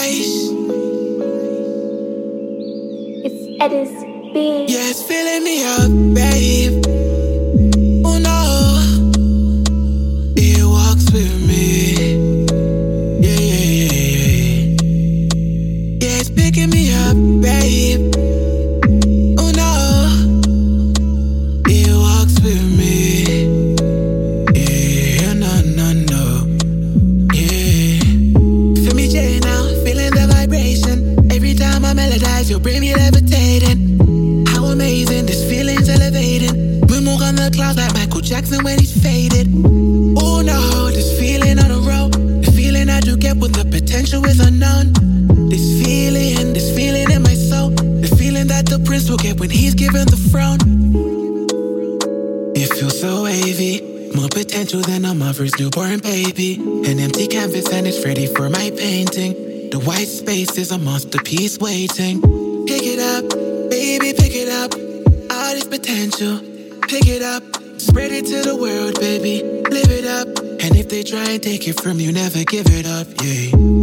nice. It's Eddie's beat. Yeah, it's filling me up, babe. Me levitating. How amazing, this feeling's elevating. We move on the clouds like Michael Jackson when he's faded. Oh no, this feeling on the road. The feeling that you get with the potential is unknown. This feeling, this feeling in my soul. The feeling that the prince will get when he's given the throne. It feels so wavy. More potential than a mother's newborn baby. An empty canvas and it's ready for my painting. The white space is a masterpiece waiting. Pick it up, baby, pick it up. All this potential, pick it up. Spread it to the world, baby. Live it up. And if they try and take it from you, never give it up, yeah.